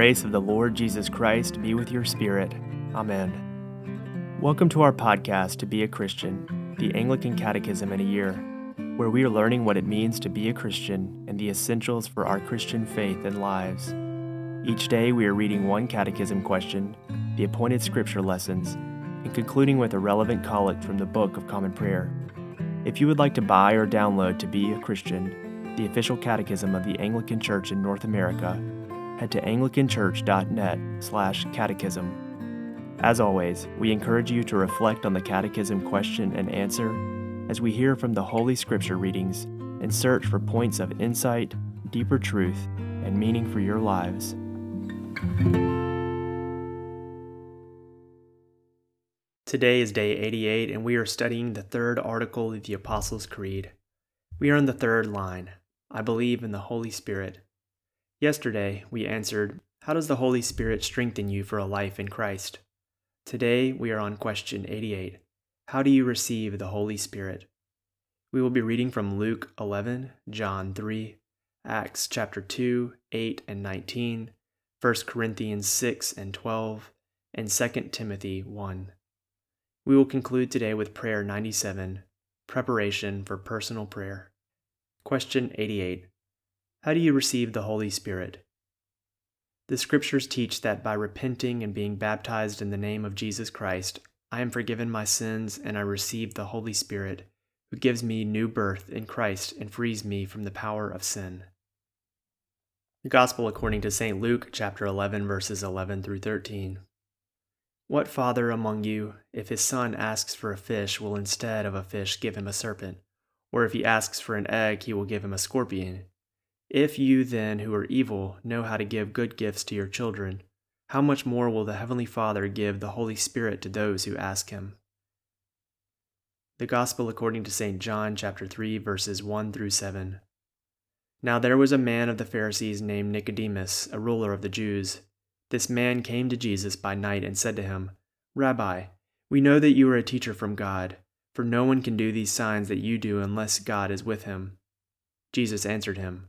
grace of the Lord Jesus Christ be with your spirit. Amen. Welcome to our podcast, To Be a Christian, the Anglican Catechism in a Year, where we are learning what it means to be a Christian and the essentials for our Christian faith and lives. Each day we are reading one catechism question, the appointed scripture lessons, and concluding with a relevant collect from the Book of Common Prayer. If you would like to buy or download To Be a Christian, the official catechism of the Anglican Church in North America, head to anglicanchurch.net/catechism. As always, we encourage you to reflect on the catechism question and answer as we hear from the Holy Scripture readings and search for points of insight, deeper truth, and meaning for your lives. Today is day 88, and we are studying the third article of the Apostles' Creed. We are in the third line I believe in the Holy Spirit. Yesterday, we answered, How does the Holy Spirit strengthen you for a life in Christ? Today, we are on question 88 How do you receive the Holy Spirit? We will be reading from Luke 11, John 3, Acts chapter 2, 8 and 19, 1 Corinthians 6 and 12, and 2 Timothy 1. We will conclude today with prayer 97, preparation for personal prayer. Question 88 how do you receive the Holy Spirit? The scriptures teach that by repenting and being baptized in the name of Jesus Christ, I am forgiven my sins and I receive the Holy Spirit, who gives me new birth in Christ and frees me from the power of sin. The Gospel according to St. Luke, chapter 11, verses 11 through 13. What father among you, if his son asks for a fish, will instead of a fish give him a serpent? Or if he asks for an egg, he will give him a scorpion? If you then, who are evil, know how to give good gifts to your children, how much more will the Heavenly Father give the Holy Spirit to those who ask Him? The Gospel according to St. John, chapter 3, verses 1 through 7. Now there was a man of the Pharisees named Nicodemus, a ruler of the Jews. This man came to Jesus by night and said to him, Rabbi, we know that you are a teacher from God, for no one can do these signs that you do unless God is with him. Jesus answered him,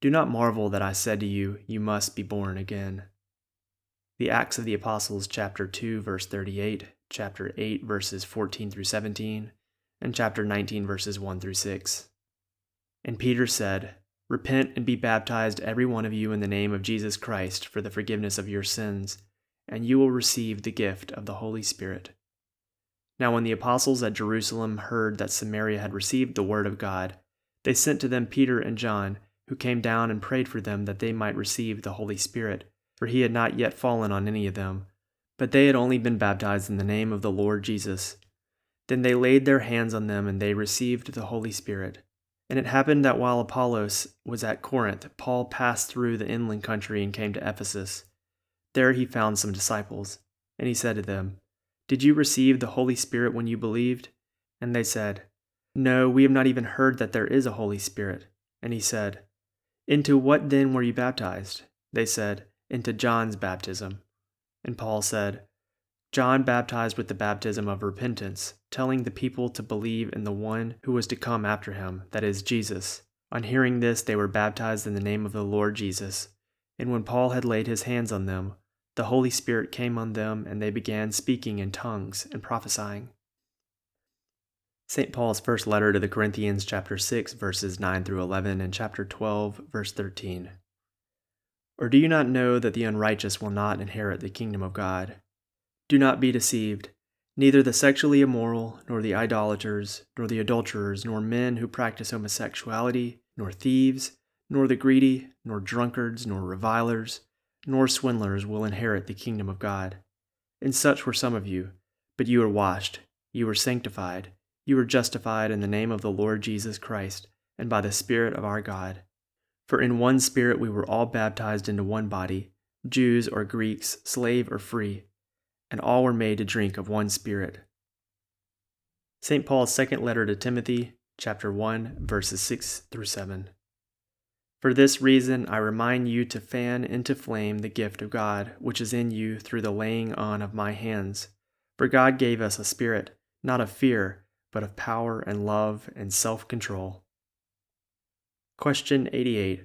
Do not marvel that I said to you, You must be born again. The Acts of the Apostles, chapter 2, verse 38, chapter 8, verses 14 through 17, and chapter 19, verses 1 through 6. And Peter said, Repent and be baptized, every one of you, in the name of Jesus Christ, for the forgiveness of your sins, and you will receive the gift of the Holy Spirit. Now, when the apostles at Jerusalem heard that Samaria had received the word of God, they sent to them Peter and John who came down and prayed for them that they might receive the Holy Spirit, for he had not yet fallen on any of them, but they had only been baptized in the name of the Lord Jesus. Then they laid their hands on them, and they received the Holy Spirit. And it happened that while Apollos was at Corinth, Paul passed through the inland country and came to Ephesus. There he found some disciples, and he said to them, Did you receive the Holy Spirit when you believed? And they said, No, we have not even heard that there is a Holy Spirit. And he said, into what then were you baptized? They said, Into John's baptism. And Paul said, John baptized with the baptism of repentance, telling the people to believe in the one who was to come after him, that is, Jesus. On hearing this, they were baptized in the name of the Lord Jesus. And when Paul had laid his hands on them, the Holy Spirit came on them, and they began speaking in tongues and prophesying. St. Paul's first letter to the Corinthians, chapter 6, verses 9 through 11, and chapter 12, verse 13. Or do you not know that the unrighteous will not inherit the kingdom of God? Do not be deceived. Neither the sexually immoral, nor the idolaters, nor the adulterers, nor men who practice homosexuality, nor thieves, nor the greedy, nor drunkards, nor revilers, nor swindlers will inherit the kingdom of God. And such were some of you, but you were washed, you were sanctified you were justified in the name of the Lord Jesus Christ and by the Spirit of our God. For in one Spirit we were all baptized into one body, Jews or Greeks, slave or free, and all were made to drink of one Spirit. St. Paul's second letter to Timothy, chapter 1, verses 6 through 7. For this reason, I remind you to fan into flame the gift of God, which is in you through the laying on of my hands. For God gave us a spirit, not of fear, but of power and love and self control. Question 88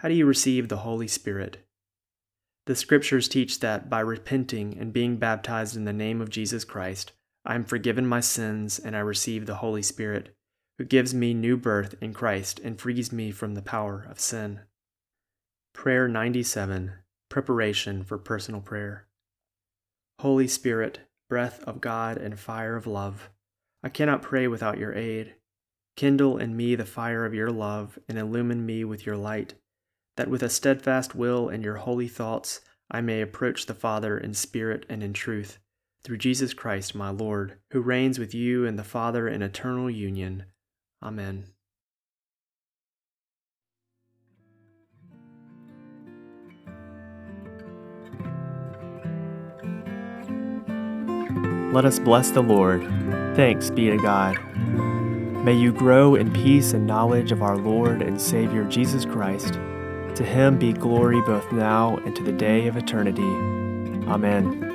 How do you receive the Holy Spirit? The scriptures teach that by repenting and being baptized in the name of Jesus Christ, I am forgiven my sins and I receive the Holy Spirit, who gives me new birth in Christ and frees me from the power of sin. Prayer 97 Preparation for Personal Prayer. Holy Spirit, breath of God and fire of love, I cannot pray without your aid. Kindle in me the fire of your love and illumine me with your light, that with a steadfast will and your holy thoughts I may approach the Father in spirit and in truth through Jesus Christ my Lord, who reigns with you and the Father in eternal union. Amen. Let us bless the Lord. Thanks be to God. May you grow in peace and knowledge of our Lord and Savior Jesus Christ. To him be glory both now and to the day of eternity. Amen.